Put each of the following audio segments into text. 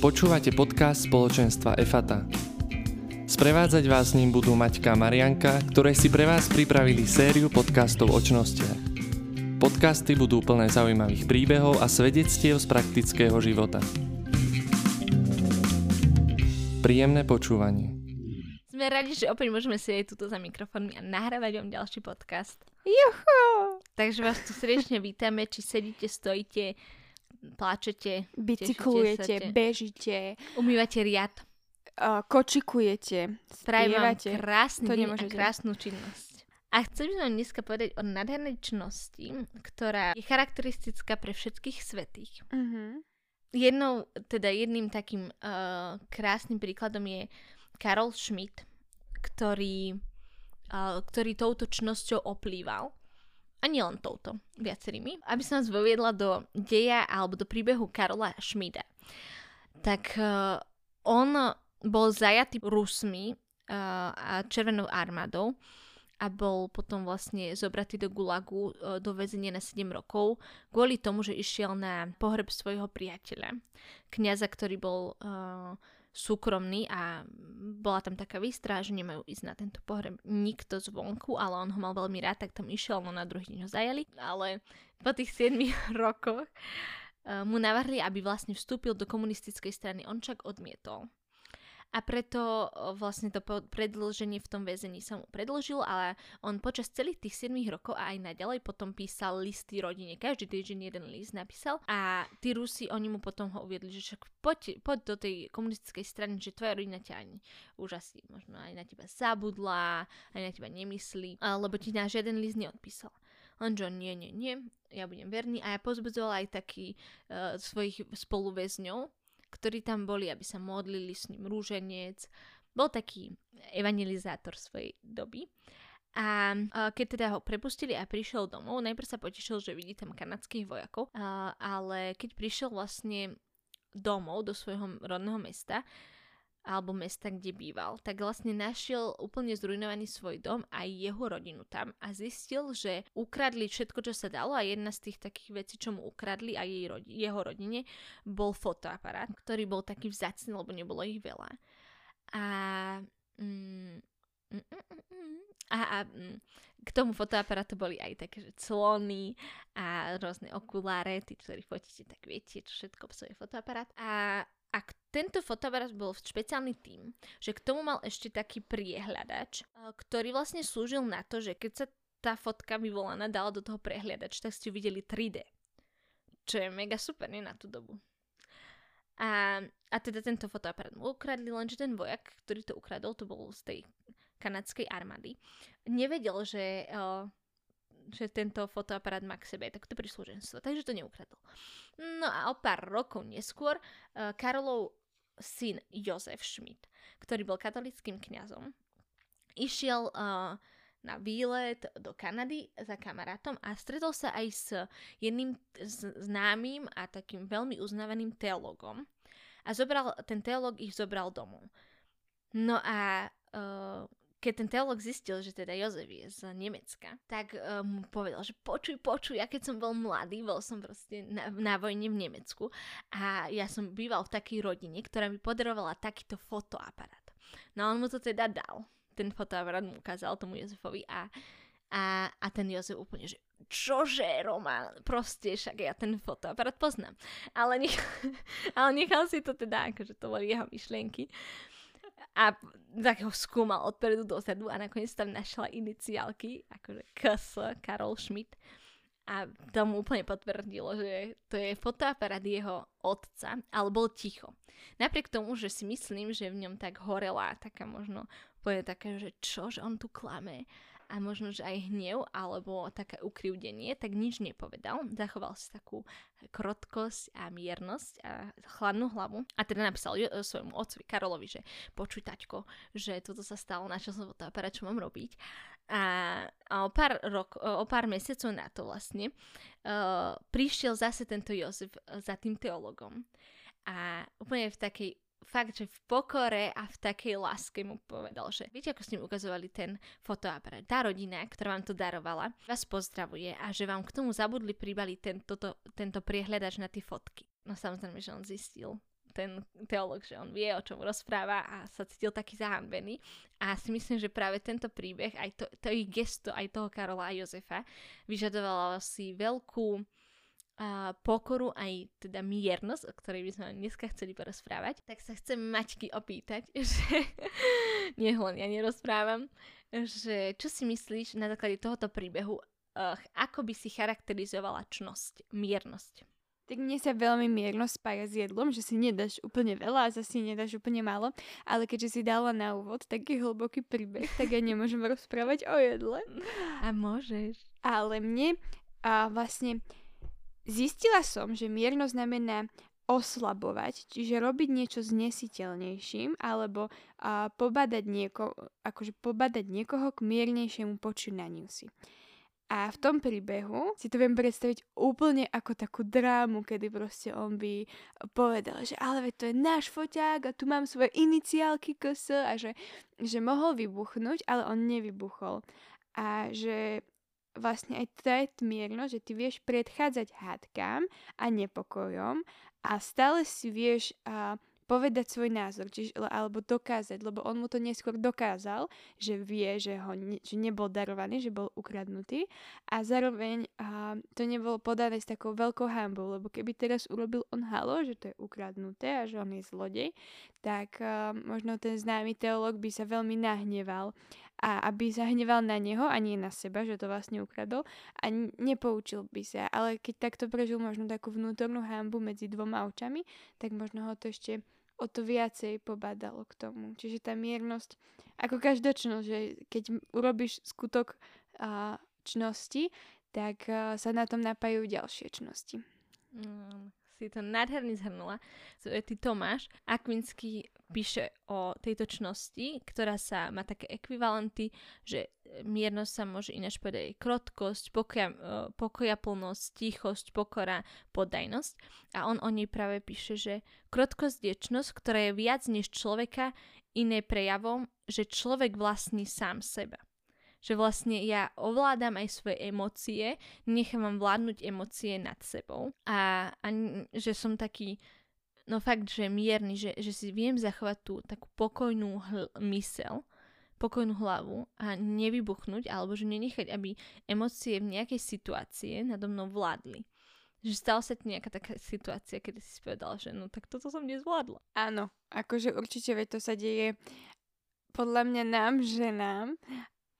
Počúvate podcast spoločenstva EFATA. Sprevádzať vás s ním budú Maťka a Marianka, ktoré si pre vás pripravili sériu podcastov o čnostiach. Podcasty budú plné zaujímavých príbehov a svedectiev z praktického života. Príjemné počúvanie. Sme radi, že opäť môžeme sedieť tuto za mikrofónmi a nahrávať vám ďalší podcast. Juhu! Takže vás tu srdečne vítame, či sedíte, stojíte, pláčete, Bicyklujete, bežíte, umývate riad. uh, kočikujete, spievate. krásny To deň a krásnu činnosť. A chcem vám dneska povedať o nádhernej činnosti, ktorá je charakteristická pre všetkých svetých. Uh-huh. Jednou, teda jedným takým uh, krásnym príkladom je Karol Schmidt, ktorý, uh, ktorý touto čnosťou oplýval. A nielen touto, viacerými. Aby som vás voviedla do deja alebo do príbehu Karola Schmida. Tak uh, on bol zajatý Rusmi uh, a Červenou armádou a bol potom vlastne zobratý do Gulagu uh, do väzenia na 7 rokov kvôli tomu, že išiel na pohreb svojho priateľa. Kňaza, ktorý bol uh, súkromný a bola tam taká výstra, že nemajú ísť na tento pohreb nikto zvonku, ale on ho mal veľmi rád, tak tam išiel, no na druhý deň ho zajali. Ale po tých 7 rokoch uh, mu navrhli, aby vlastne vstúpil do komunistickej strany. On však odmietol. A preto vlastne to predĺženie v tom väzení sa mu predlžil, ale on počas celých tých 7 rokov a aj naďalej potom písal listy rodine. Každý týždeň jeden list napísal a tí Rusi, oni mu potom ho uviedli, že však poď, poď do tej komunistickej strany, že tvoja rodina ťa ani už asi možno aj na teba zabudla, aj na teba nemyslí, lebo ti na žiaden list neodpísal. Lenže on, nie, nie, nie, ja budem verný a ja pozbudzoval aj taký uh, svojich spoluväzňov, ktorí tam boli, aby sa modlili s ním rúženec. Bol taký evangelizátor svojej doby. A keď teda ho prepustili a prišiel domov, najprv sa potešil, že vidí tam kanadských vojakov, ale keď prišiel vlastne domov do svojho rodného mesta, alebo mesta, kde býval, tak vlastne našiel úplne zrujnovaný svoj dom a jeho rodinu tam a zistil, že ukradli všetko, čo sa dalo a jedna z tých takých vecí, čo mu ukradli a jej rodi- jeho rodine, bol fotoaparát, ktorý bol taký vzácný, lebo nebolo ich veľa. A... Mm, mm, mm, mm. A, a mm, k tomu fotoaparátu boli aj také, že clony a rôzne okuláre, tí, ktorí fotíte, tak viete, čo všetko obsahuje fotoaparát. A a tento fotoaparát bol špeciálny tým, že k tomu mal ešte taký priehľadač, eh, ktorý vlastne slúžil na to, že keď sa tá fotka vyvolaná dala do toho prehliadača, tak ste ju videli 3D. Čo je mega super, nie na tú dobu. A, a teda tento fotoaparát mu ukradli, lenže ten vojak, ktorý to ukradol, to bol z tej kanadskej armády, nevedel, že, eh, že tento fotoaparát má k sebe takto prísluženstvo, takže to neukradol. No a o pár rokov neskôr uh, Karolov syn Jozef Schmidt, ktorý bol katolickým kňazom, išiel uh, na výlet do Kanady za kamarátom a stretol sa aj s jedným známym a takým veľmi uznávaným teologom. A zobral, ten teolog ich zobral domov. No a uh, keď ten teolog zistil, že teda Jozef je z Nemecka, tak uh, mu povedal, že počuj, počuj, ja keď som bol mladý, bol som proste na, na vojne v Nemecku a ja som býval v takej rodine, ktorá mi podarovala takýto fotoaparát. No on mu to teda dal. Ten fotoaparát mu ukázal tomu Jozefovi a, a, a ten Jozef úplne, že čože, Roman, proste však ja ten fotoaparát poznám. Ale, nech, ale nechal si to teda, akože to boli jeho myšlienky a tak ho skúmal odpredu dozadu a nakoniec tam našla iniciálky, akože KS, Karol Schmidt. A to mu úplne potvrdilo, že to je fotoaparát jeho otca, ale bol ticho. Napriek tomu, že si myslím, že v ňom tak horela taká možno úplne taká, že čo, že on tu klame a možno, že aj hnev alebo také ukrivdenie, tak nič nepovedal. Zachoval si takú krotkosť a miernosť a chladnú hlavu. A teda napísal svojmu otcovi Karolovi, že počuj taťko, že toto sa stalo, našiel som fotoaparát, čo mám robiť. A, a o, pár rok, o pár mesiacov na to vlastne uh, prišiel zase tento Jozef za tým teologom. A úplne v takej fakt, že v pokore a v takej láske mu povedal, že viete, ako s ním ukazovali ten fotoaparát. Tá rodina, ktorá vám to darovala, vás pozdravuje a že vám k tomu zabudli pribaliť ten, tento priehľadač na tie fotky. No samozrejme, že on zistil ten teológ, že on vie, o čom rozpráva a sa cítil taký zahambený. A si myslím, že práve tento príbeh, aj to, to ich gesto, aj toho Karola a Jozefa, vyžadovalo si veľkú a pokoru aj teda miernosť, o ktorej by sme dneska chceli porozprávať, tak sa chcem Maťky opýtať, že nie len ja nerozprávam, že čo si myslíš na základe tohoto príbehu, uh, ako by si charakterizovala čnosť, miernosť? Tak mne sa veľmi mierno spája s jedlom, že si nedáš úplne veľa a zase nedáš úplne málo, ale keďže si dala na úvod taký hlboký príbeh, tak ja nemôžem rozprávať o jedle. A môžeš. Ale mne a vlastne Zistila som, že mierno znamená oslabovať, čiže robiť niečo znesiteľnejším alebo uh, pobadať, nieko, akože pobadať niekoho k miernejšiemu počínaniu si. A v tom príbehu si to viem predstaviť úplne ako takú drámu, kedy proste on by povedal, že ale to je náš foťák a tu mám svoje iniciálky KS a že, že mohol vybuchnúť, ale on nevybuchol. A že vlastne aj to je mierno, že ty vieš predchádzať hádkám a nepokojom a stále si vieš a, povedať svoj názor, čiže, alebo dokázať, lebo on mu to neskôr dokázal, že vie, že, ho ne, že nebol darovaný, že bol ukradnutý a zároveň a, to nebolo podané s takou veľkou hambou, lebo keby teraz urobil on halo, že to je ukradnuté a že on je zlodej, tak a, možno ten známy teológ by sa veľmi nahneval a aby sa hneval na neho a nie na seba, že to vlastne ukradol a nepoučil by sa. Ale keď takto prežil možno takú vnútornú hambu medzi dvoma očami, tak možno ho to ešte o to viacej pobadalo k tomu. Čiže tá miernosť, ako každočnosť, že keď urobíš skutok a, čnosti, tak a, sa na tom napájajú ďalšie čnosti. Mm, si to nádherne zhrnula. Ty Tomáš Akvinský píše o tejto čnosti, ktorá sa má také ekvivalenty, že miernosť sa môže ináč povedať aj krotkosť, pokoja, e, plnosť, tichosť, pokora, podajnosť. A on o nej práve píše, že krotkosť je čnosť, ktorá je viac než človeka iné prejavom, že človek vlastní sám seba že vlastne ja ovládam aj svoje emócie, nechávam vládnuť emócie nad sebou a, a že som taký no fakt, že mierny, že, že si viem zachovať tú takú pokojnú hl- mysel, pokojnú hlavu a nevybuchnúť, alebo že nenechať, aby emócie v nejakej situácie nado mnou vládli. Že stala sa ti nejaká taká situácia, kedy si povedal, že no tak toto som nezvládla. Áno, akože určite veď to sa deje podľa mňa nám, ženám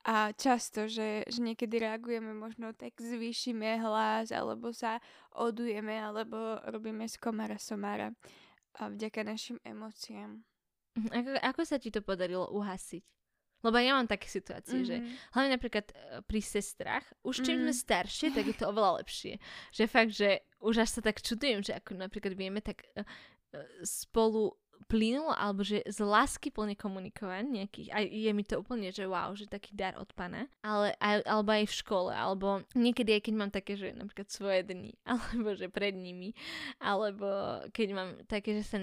a často, že, že niekedy reagujeme možno tak zvýšime hlas, alebo sa odujeme, alebo robíme z komara somára a vďaka našim emóciám. Mhm, ako, ako sa ti to podarilo uhasiť? Lebo ja mám také situácie, mm-hmm. že mhm. hlavne napríklad e, pri sestrach, už čím mm-hmm. sme staršie, tak je to oveľa lepšie. Že fakt, že už až sa tak čudujem, že ako napríklad vieme tak uh, spolu plynulo, alebo že z lásky plne komunikovať nejakých, aj je mi to úplne, že wow, že taký dar od pana, ale alebo aj v škole, alebo niekedy aj keď mám také, že napríklad svoje dni, alebo že pred nimi, alebo keď mám také, že sa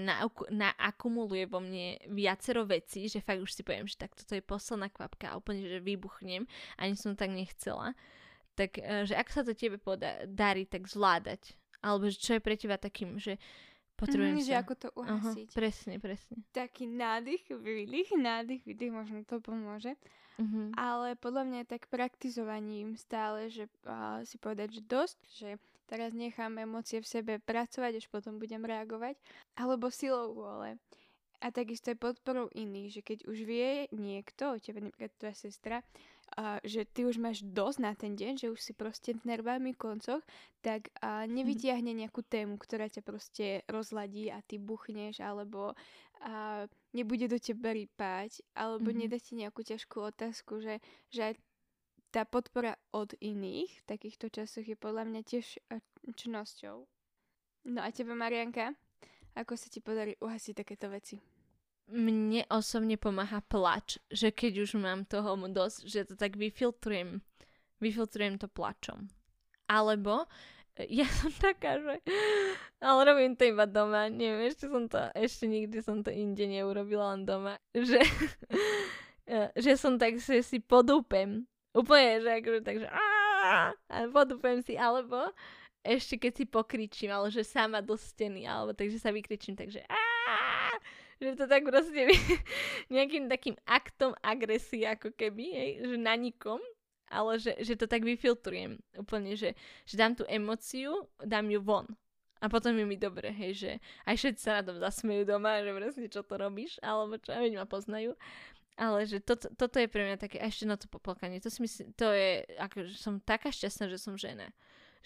naakumuluje vo mne viacero vecí, že fakt už si poviem, že tak toto je posledná kvapka a úplne, že vybuchnem, ani som tak nechcela, tak e, že ako sa to tebe poda- darí tak zvládať, alebo že čo je pre teba takým, že Potrebujem mm, že ako to uhasiť. Uh-huh, presne, presne. Taký nádych, výdych, nádych, výdych, možno to pomôže. Uh-huh. Ale podľa mňa tak praktizovaním stále, že uh, si povedať, že dosť, že teraz nechám emócie v sebe pracovať, až potom budem reagovať, alebo silou vôle. A takisto aj podporou iných, že keď už vie niekto, o tebe napríklad tvoja sestra, a že ty už máš dosť na ten deň, že už si proste v nervami koncoch, tak a nevytiahne nejakú tému, ktorá ťa proste rozladí a ty buchneš, alebo a nebude do teba rypať, alebo mm-hmm. nedá ti nejakú ťažkú otázku, že, že aj tá podpora od iných v takýchto časoch je podľa mňa tiež čnosťou. No a tebe, Marianka, ako sa ti podarí uhasiť takéto veci? Mne osobne pomáha plač, že keď už mám toho dosť, že to tak vyfiltrujem, vyfiltrujem to plačom. Alebo e, ja som taká, že ale robím to iba doma, neviem, ešte som to, ešte nikdy som to inde neurobila len doma, že, e, že som tak, že si podúpem, úplne, že akože tak, že a podúpem si, alebo ešte keď si pokričím, ale že sama do steny, alebo takže sa vykričím, takže a že to tak proste nejakým takým aktom agresie ako keby, hej, že na nikom, ale že, že to tak vyfiltrujem úplne, že, že dám tú emociu, dám ju von. A potom je mi dobre, hej, že aj všetci sa na tom zasmejú doma, že presne čo to robíš, alebo čo, veď ma poznajú. Ale že to, toto je pre mňa také, a ešte na to poplakanie, to si myslím, to je, ako, som taká šťastná, že som žena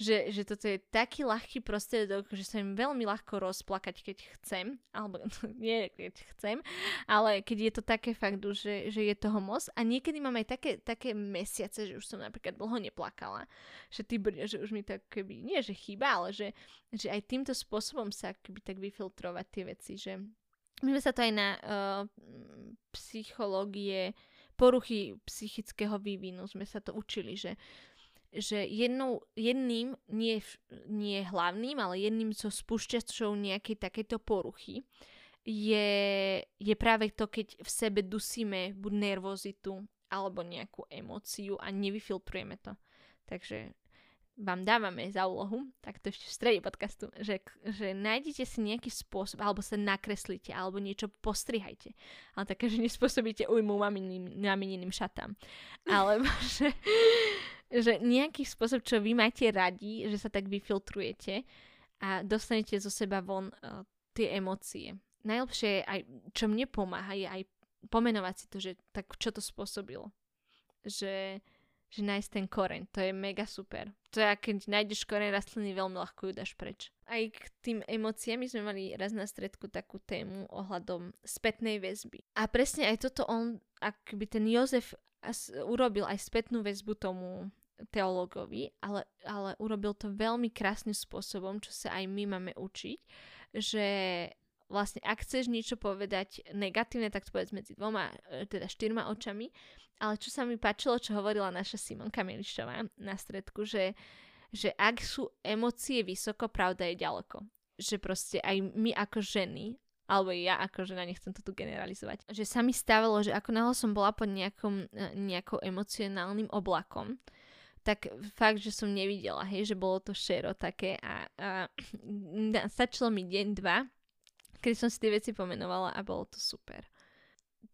že, že toto je taký ľahký prostriedok, že sa im veľmi ľahko rozplakať, keď chcem, alebo nie keď chcem, ale keď je to také fakt, že, že je toho moc. A niekedy mám aj také, také mesiace, že už som napríklad dlho neplakala, že, ty, že už mi to keby, nie že chýba, ale že, že aj týmto spôsobom sa keby tak vyfiltrovať tie veci, že my sme sa to aj na uh, psychológie poruchy psychického vývinu sme sa to učili, že že jednou, jedným, nie, nie hlavným, ale jedným zo spúšťačov nejakej takéto poruchy je, je práve to, keď v sebe dusíme buď nervozitu alebo nejakú emóciu a nevyfiltrujeme to. Takže vám dávame za úlohu, tak to ešte v strede podcastu, že, že nájdete si nejaký spôsob, alebo sa nakreslíte, alebo niečo postrihajte. Ale také, že nespôsobíte ujmu maminým šatám. Alebo že, že nejaký spôsob, čo vy máte radi, že sa tak vyfiltrujete a dostanete zo seba von uh, tie emócie. Najlepšie aj, čo mne pomáha, je aj pomenovať si to, že tak čo to spôsobilo. Že, že nájsť ten koreň, to je mega super. To je, keď nájdeš koreň rastliny, veľmi ľahko ju dáš preč. Aj k tým emóciám sme mali raz na stredku takú tému ohľadom spätnej väzby. A presne aj toto on, akby ten Jozef urobil aj spätnú väzbu tomu teológovi, ale, ale urobil to veľmi krásnym spôsobom, čo sa aj my máme učiť, že vlastne ak chceš niečo povedať negatívne, tak to povedz medzi dvoma, e, teda štyrma očami, ale čo sa mi páčilo, čo hovorila naša Simonka Milišová na stredku, že, že ak sú emócie vysoko, pravda je ďaleko. Že proste aj my ako ženy alebo ja ako žena, nechcem to tu generalizovať, že sa mi stavilo, že ako náhle som bola pod nejakom, e, nejakou emocionálnym oblakom, tak fakt, že som nevidela, hej, že bolo to šero také a, a stačilo mi deň, dva, keď som si tie veci pomenovala a bolo to super.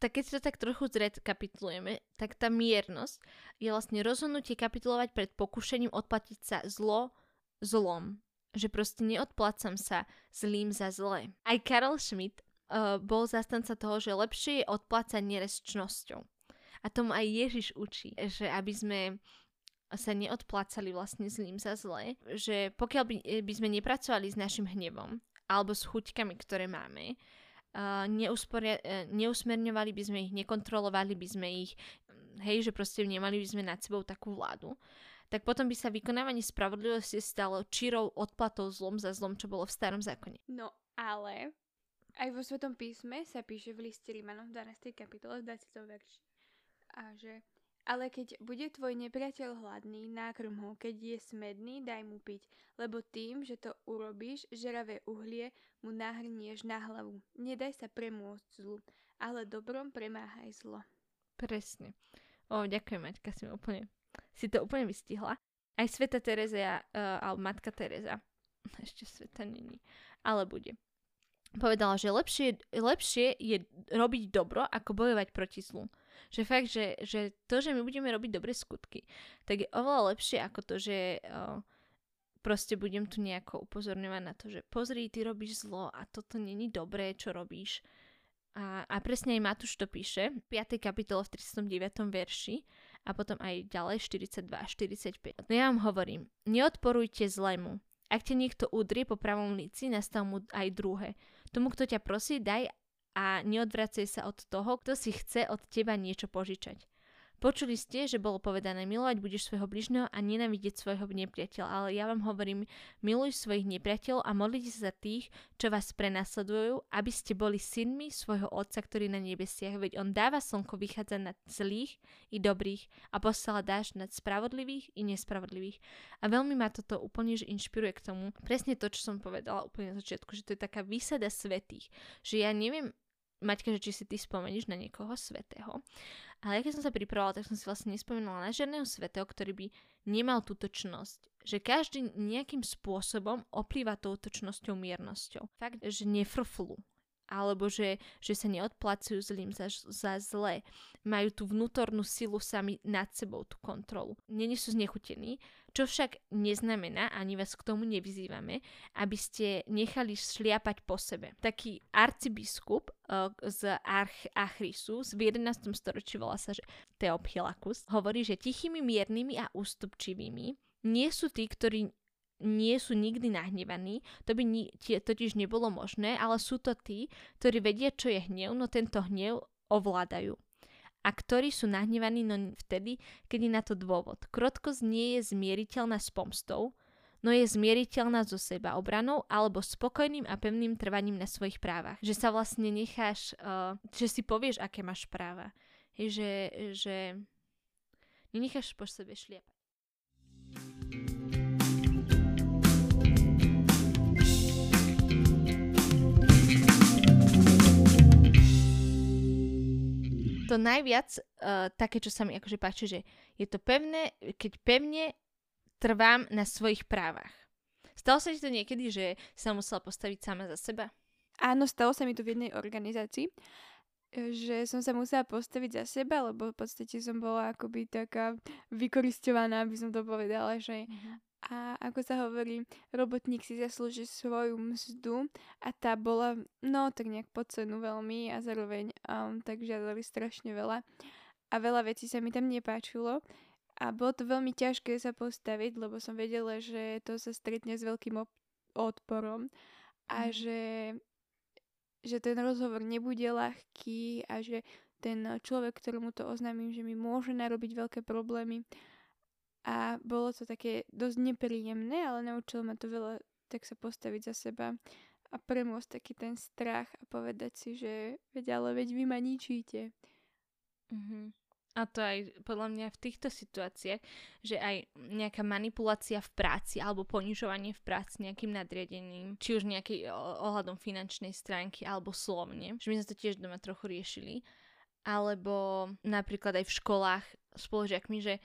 Tak keď si to tak trochu zrekapitulujeme, tak tá miernosť je vlastne rozhodnutie kapitulovať pred pokušením odplatiť sa zlo zlom. Že proste neodplácam sa zlým za zlé. Aj Karel Schmidt uh, bol zastanca toho, že lepšie je odplácať nerečnosťou. A tomu aj Ježiš učí, že aby sme sa neodplácali vlastne zlým za zlé, že pokiaľ by, e, by sme nepracovali s našim hnevom alebo s chuťkami, ktoré máme, neusporia- uh, neusmerňovali by sme ich, nekontrolovali by sme ich, hej, že proste nemali by sme nad sebou takú vládu, tak potom by sa vykonávanie spravodlivosti stalo čirou odplatou zlom za zlom, čo bolo v starom zákone. No ale aj vo Svetom písme sa píše v liste Rímanom v 12. kapitole v 20. verši. A že ale keď bude tvoj nepriateľ hladný, nákrm ho, keď je smedný, daj mu piť, lebo tým, že to urobíš, žeravé uhlie mu nahrnieš na hlavu. Nedaj sa premôcť zlu, ale dobrom premáhaj zlo. Presne. O, ďakujem, Maťka, si, úplne, si to úplne vystihla. Aj Sveta Terezia, uh, alebo Matka Tereza, ešte Sveta není, ale bude. Povedala, že lepšie, lepšie je robiť dobro, ako bojovať proti zlu. Že fakt, že, že to, že my budeme robiť dobré skutky, tak je oveľa lepšie ako to, že uh, proste budem tu nejako upozorňovať na to, že pozri, ty robíš zlo a toto není dobré, čo robíš. A, a presne aj Matúš to píše v 5. kapitole v 39. verši a potom aj ďalej 42 a 45. No ja vám hovorím, neodporujte zlému. Ak ťa niekto udrie po pravom líci, nastav mu aj druhé. Tomu, kto ťa prosí, daj a neodvracej sa od toho, kto si chce od teba niečo požičať. Počuli ste, že bolo povedané milovať budeš svojho bližného a nenavidieť svojho nepriateľa, ale ja vám hovorím, miluj svojich nepriateľov a modlite sa za tých, čo vás prenasledujú, aby ste boli synmi svojho Otca, ktorý na nebesiach, veď On dáva slnko vychádza nad zlých i dobrých a posiela dáš nad spravodlivých i nespravodlivých. A veľmi ma toto úplne že inšpiruje k tomu, presne to, čo som povedala úplne na začiatku, že to je taká výsada svetých, že ja neviem, Maťka, že či si ty spomeníš na niekoho svetého. Ale ja keď som sa pripravovala, tak som si vlastne nespomenula na žiadneho svetého, ktorý by nemal túto čnosť. Že každý nejakým spôsobom oplýva touto čnosťou, miernosťou. Fakt, že nefrflu. Alebo že, že sa neodplacujú zlým za, za zlé. Majú tú vnútornú silu sami nad sebou, tú kontrolu. Není sú znechutení, čo však neznamená, ani vás k tomu nevyzývame, aby ste nechali šliapať po sebe. Taký arcibiskup uh, z Arch- Achrisu z 11. storočí volá sa, že Teophilakus, hovorí, že tichými, miernymi a ústupčivými nie sú tí, ktorí nie sú nikdy nahnevaní, to by ni- tie, totiž nebolo možné, ale sú to tí, ktorí vedia, čo je hnev, no tento hnev ovládajú. A ktorí sú nahnevaní no vtedy, keď je na to dôvod. Krotkosť nie je zmieriteľná s pomstou, no je zmieriteľná so seba obranou alebo spokojným a pevným trvaním na svojich právach. Že sa vlastne necháš, uh, že si povieš, aké máš práva. Je, že, že nenecháš po sebe šliapať. To najviac uh, také, čo sa mi akože páči, že je to pevné, keď pevne trvám na svojich právach. Stalo sa ti to niekedy, že sa musela postaviť sama za seba? Áno, stalo sa mi to v jednej organizácii, že som sa musela postaviť za seba, lebo v podstate som bola akoby taká vykoristovaná, aby som to povedala, že uh-huh. A ako sa hovorí, robotník si zaslúži svoju mzdu a tá bola, no tak nejak pod cenu veľmi a zároveň um, tak žiadali strašne veľa. A veľa vecí sa mi tam nepáčilo. A bolo to veľmi ťažké sa postaviť, lebo som vedela, že to sa stretne s veľkým op- odporom a mm. že, že ten rozhovor nebude ľahký a že ten človek, ktorému to oznámim, že mi môže narobiť veľké problémy, a bolo to také dosť nepríjemné, ale naučilo ma to veľa tak sa postaviť za seba a premôcť taký ten strach a povedať si, že veď ale veď vy ma ničíte. Mm-hmm. A to aj podľa mňa v týchto situáciách, že aj nejaká manipulácia v práci alebo ponižovanie v práci nejakým nadriadením, či už nejaký ohľadom finančnej stránky alebo slovne, že my sme to tiež doma trochu riešili, alebo napríklad aj v školách spolužiakmi, že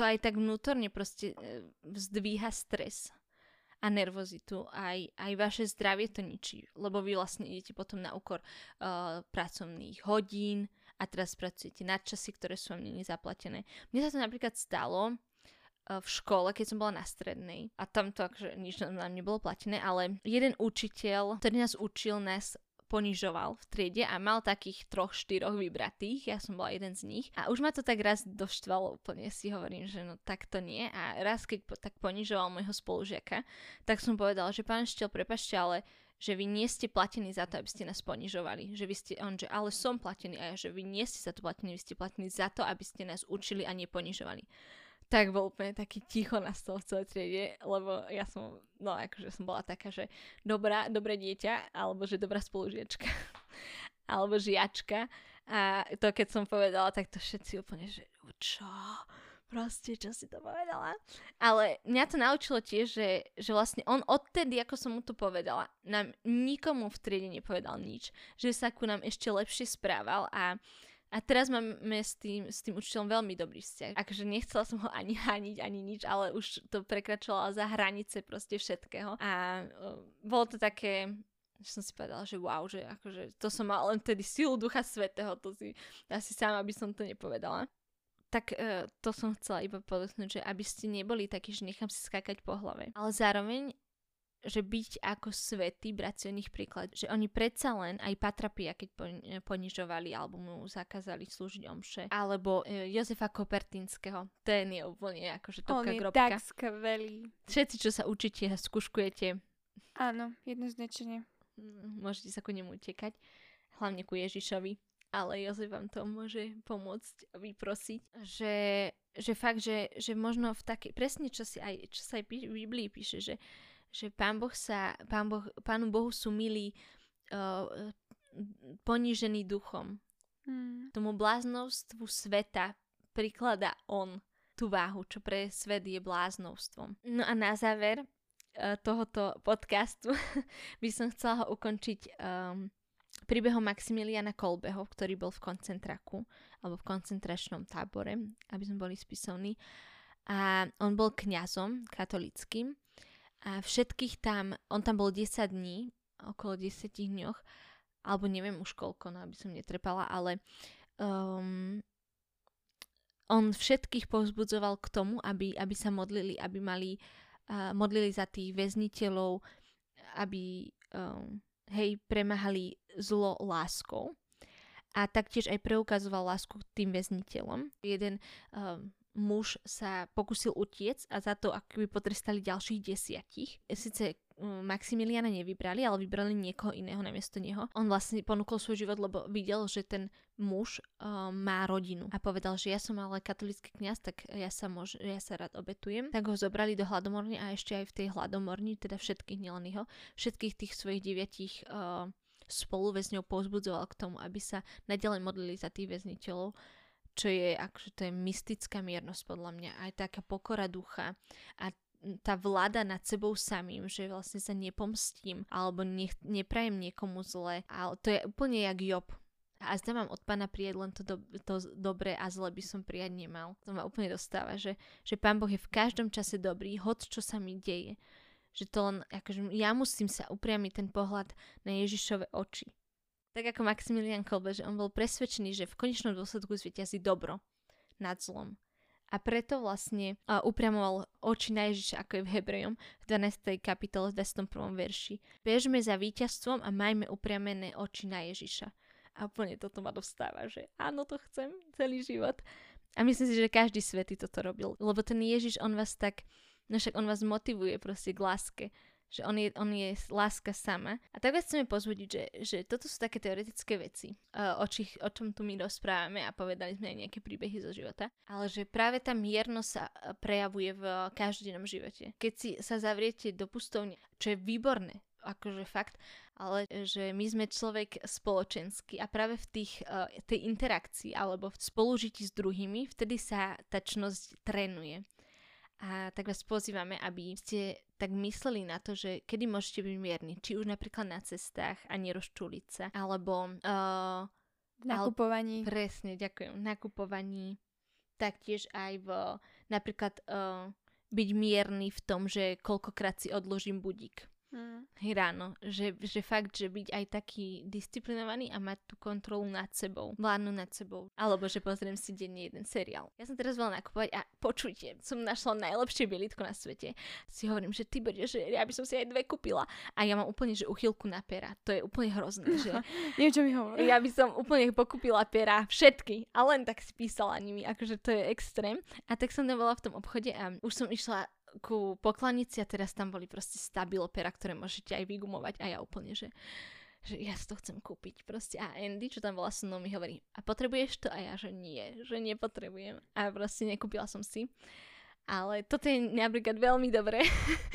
to aj tak vnútorne proste e, vzdvíha stres a nervozitu. Aj, aj vaše zdravie to ničí, lebo vy vlastne idete potom na úkor uh, pracovných hodín a teraz pracujete na časy, ktoré sú vám nezaplatené. Mne sa to napríklad stalo uh, v škole, keď som bola na strednej a tam to akože nič nám nebolo platené, ale jeden učiteľ, ktorý nás učil nás ponižoval v triede a mal takých troch, štyroch vybratých, ja som bola jeden z nich. A už ma to tak raz doštvalo úplne, si hovorím, že no tak to nie. A raz keď po, tak ponižoval môjho spolužiaka, tak som povedala, že pán Štel, prepašte, ale že vy nie ste platení za to, aby ste nás ponižovali. Že vy ste, on, že ale som platený a ja, že vy nie ste za to platení, vy ste platení za to, aby ste nás učili a neponižovali tak bol úplne taký ticho na celej triede, lebo ja som, no akože som bola taká, že dobrá, dobré dieťa, alebo že dobrá spolužiačka, alebo žiačka. A to keď som povedala, tak to všetci úplne, že čo? Proste, čo si to povedala? Ale mňa to naučilo tiež, že, že vlastne on odtedy, ako som mu to povedala, nám nikomu v triede nepovedal nič. Že sa ku nám ešte lepšie správal a a teraz máme s tým, s tým učiteľom veľmi dobrý vzťah. Akože nechcela som ho ani hániť, ani nič, ale už to prekračovalo za hranice proste všetkého. A uh, bolo to také, že som si povedala, že wow, že akože to som mal len tedy silu Ducha Svetého, to si asi sama by som to nepovedala. Tak uh, to som chcela iba podotknúť, že aby ste neboli takí, že nechám si skákať po hlave. Ale zároveň že byť ako svetý, brať si o nich príklad, že oni predsa len aj Patrapia, keď ponižovali alebo mu zakázali slúžiť omše, alebo e, Jozefa Kopertinského, ten je úplne akože topka On je grobka. tak skvelý. Všetci, čo sa učíte a skúškujete, Áno, jednoznačne. môžete sa ku nemu utekať, hlavne ku Ježišovi. Ale Jozef vám to môže pomôcť vyprosiť, že, že fakt, že, že možno v takej, presne čo si aj, čo sa aj v Biblii píše, že že pán Boh sa, pán boh, pánu Bohu sú milí uh, ponížený duchom. Hmm. Tomu bláznovstvu sveta priklada on tú váhu, čo pre svet je bláznovstvom. No a na záver uh, tohoto podcastu by som chcela ho ukončiť um, príbehom Maximiliana Kolbeho, ktorý bol v koncentraku alebo v koncentračnom tábore, aby sme boli spisovní. A on bol kňazom katolickým a všetkých tam, on tam bol 10 dní, okolo 10 dňoch alebo neviem už koľko, no aby som netrepala, ale um, on všetkých povzbudzoval k tomu, aby, aby sa modlili, aby mali, uh, modlili za tých väzniteľov, aby um, hej, premahali zlo láskou. A taktiež aj preukazoval lásku tým väzniteľom. Jeden um, muž sa pokusil utiec a za to by potrestali ďalších desiatich. Sice mm, Maximiliana nevybrali, ale vybrali niekoho iného namiesto neho. On vlastne ponúkol svoj život, lebo videl, že ten muž uh, má rodinu a povedal, že ja som ale katolický kňaz, tak ja sa, môž, ja sa rád obetujem. Tak ho zobrali do hladomorny a ešte aj v tej hladomorni, teda všetkých, nielen jeho, všetkých tých svojich deviatich uh, spoluväzňov povzbudzoval k tomu, aby sa nadalej modlili za tých väzniteľov čo je, akože to je mystická miernosť podľa mňa, aj taká pokora ducha a tá vláda nad sebou samým, že vlastne sa nepomstím alebo nech, neprajem niekomu zle, ale to je úplne jak Job. A zda mám od pána prijať len to, do, to dobré a zle by som prijať nemal. To ma úplne dostáva, že, že pán Boh je v každom čase dobrý, hoď čo sa mi deje. Že to len, akože ja musím sa upriamiť ten pohľad na Ježišove oči tak ako Maximilian Kolbe, že on bol presvedčený, že v konečnom dôsledku zvíťazí dobro nad zlom. A preto vlastne upriamoval oči na Ježiša, ako je v Hebrejom v 12. kapitole v 21. verši. Bežme za víťazstvom a majme upriamené oči na Ježiša. A úplne toto ma dostáva, že áno, to chcem celý život. A myslím si, že každý svetý toto robil. Lebo ten Ježiš, on vás tak, no však on vás motivuje proste k láske že on je, on je láska sama. A tak vás chceme pozbudiť, že, že toto sú také teoretické veci, o, či, o čom tu my rozprávame a povedali sme aj nejaké príbehy zo života, ale že práve tá miernosť sa e, prejavuje v každodennom živote. Keď si sa zavriete do pustovne, čo je výborné, akože fakt, ale že my sme človek spoločenský a práve v tých, tej interakcii alebo v spolužití s druhými, vtedy sa tá čnosť trénuje. A tak vás pozývame, aby ste tak mysleli na to, že kedy môžete byť mierni, či už napríklad na cestách a nerozčuliť sa, alebo uh, v nakupovaní. Ale, presne, ďakujem. V nakupovaní, taktiež aj v napríklad uh, byť mierny v tom, že koľkokrát si odložím budík. Mm. ráno, že, že fakt, že byť aj taký disciplinovaný a mať tú kontrolu nad sebou, vládnu nad sebou, alebo že pozriem si denne jeden seriál. Ja som teraz veľa nakupovať a počujte, som našla najlepšie bielitko na svete. Si hovorím, že ty bude, že ja by som si aj dve kúpila a ja mám úplne, že uchylku na pera. To je úplne hrozné, že... Niečo mi hovorí. Ja by som úplne pokúpila pera, všetky a len tak spísala nimi, akože to je extrém. A tak som nebola v tom obchode a už som išla ku poklanici a teraz tam boli proste stabilopera, ktoré môžete aj vygumovať a ja úplne, že že ja si to chcem kúpiť proste. A Andy, čo tam bola so mnou, mi hovorí, a potrebuješ to? A ja, že nie, že nepotrebujem. A proste nekúpila som si. Ale toto je napríklad veľmi dobré.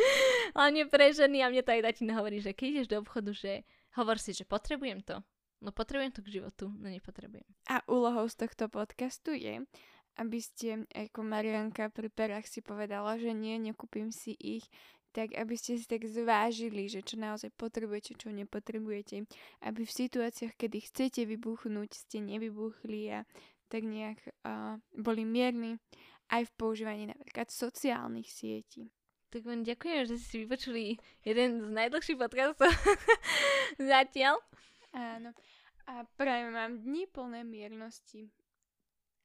Hlavne pre ženy a mne to aj tatina hovorí, že keď ideš do obchodu, že hovor si, že potrebujem to. No potrebujem to k životu, no nepotrebujem. A úlohou z tohto podcastu je, aby ste, ako Marianka pri perách si povedala, že nie, nekúpim si ich, tak aby ste si tak zvážili, že čo naozaj potrebujete, čo nepotrebujete. Aby v situáciách, kedy chcete vybuchnúť, ste nevybuchli a tak nejak uh, boli mierni aj v používaní napríklad sociálnych sietí. Tak vám ďakujem, že ste si vypočuli jeden z najdlhších podcastov zatiaľ. Áno. A prajem vám dni plné miernosti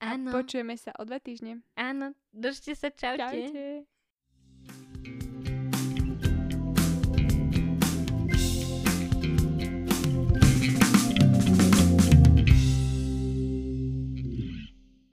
Áno. Počujeme sa o dva týždne. Áno, držte sa, čaute. Čaute.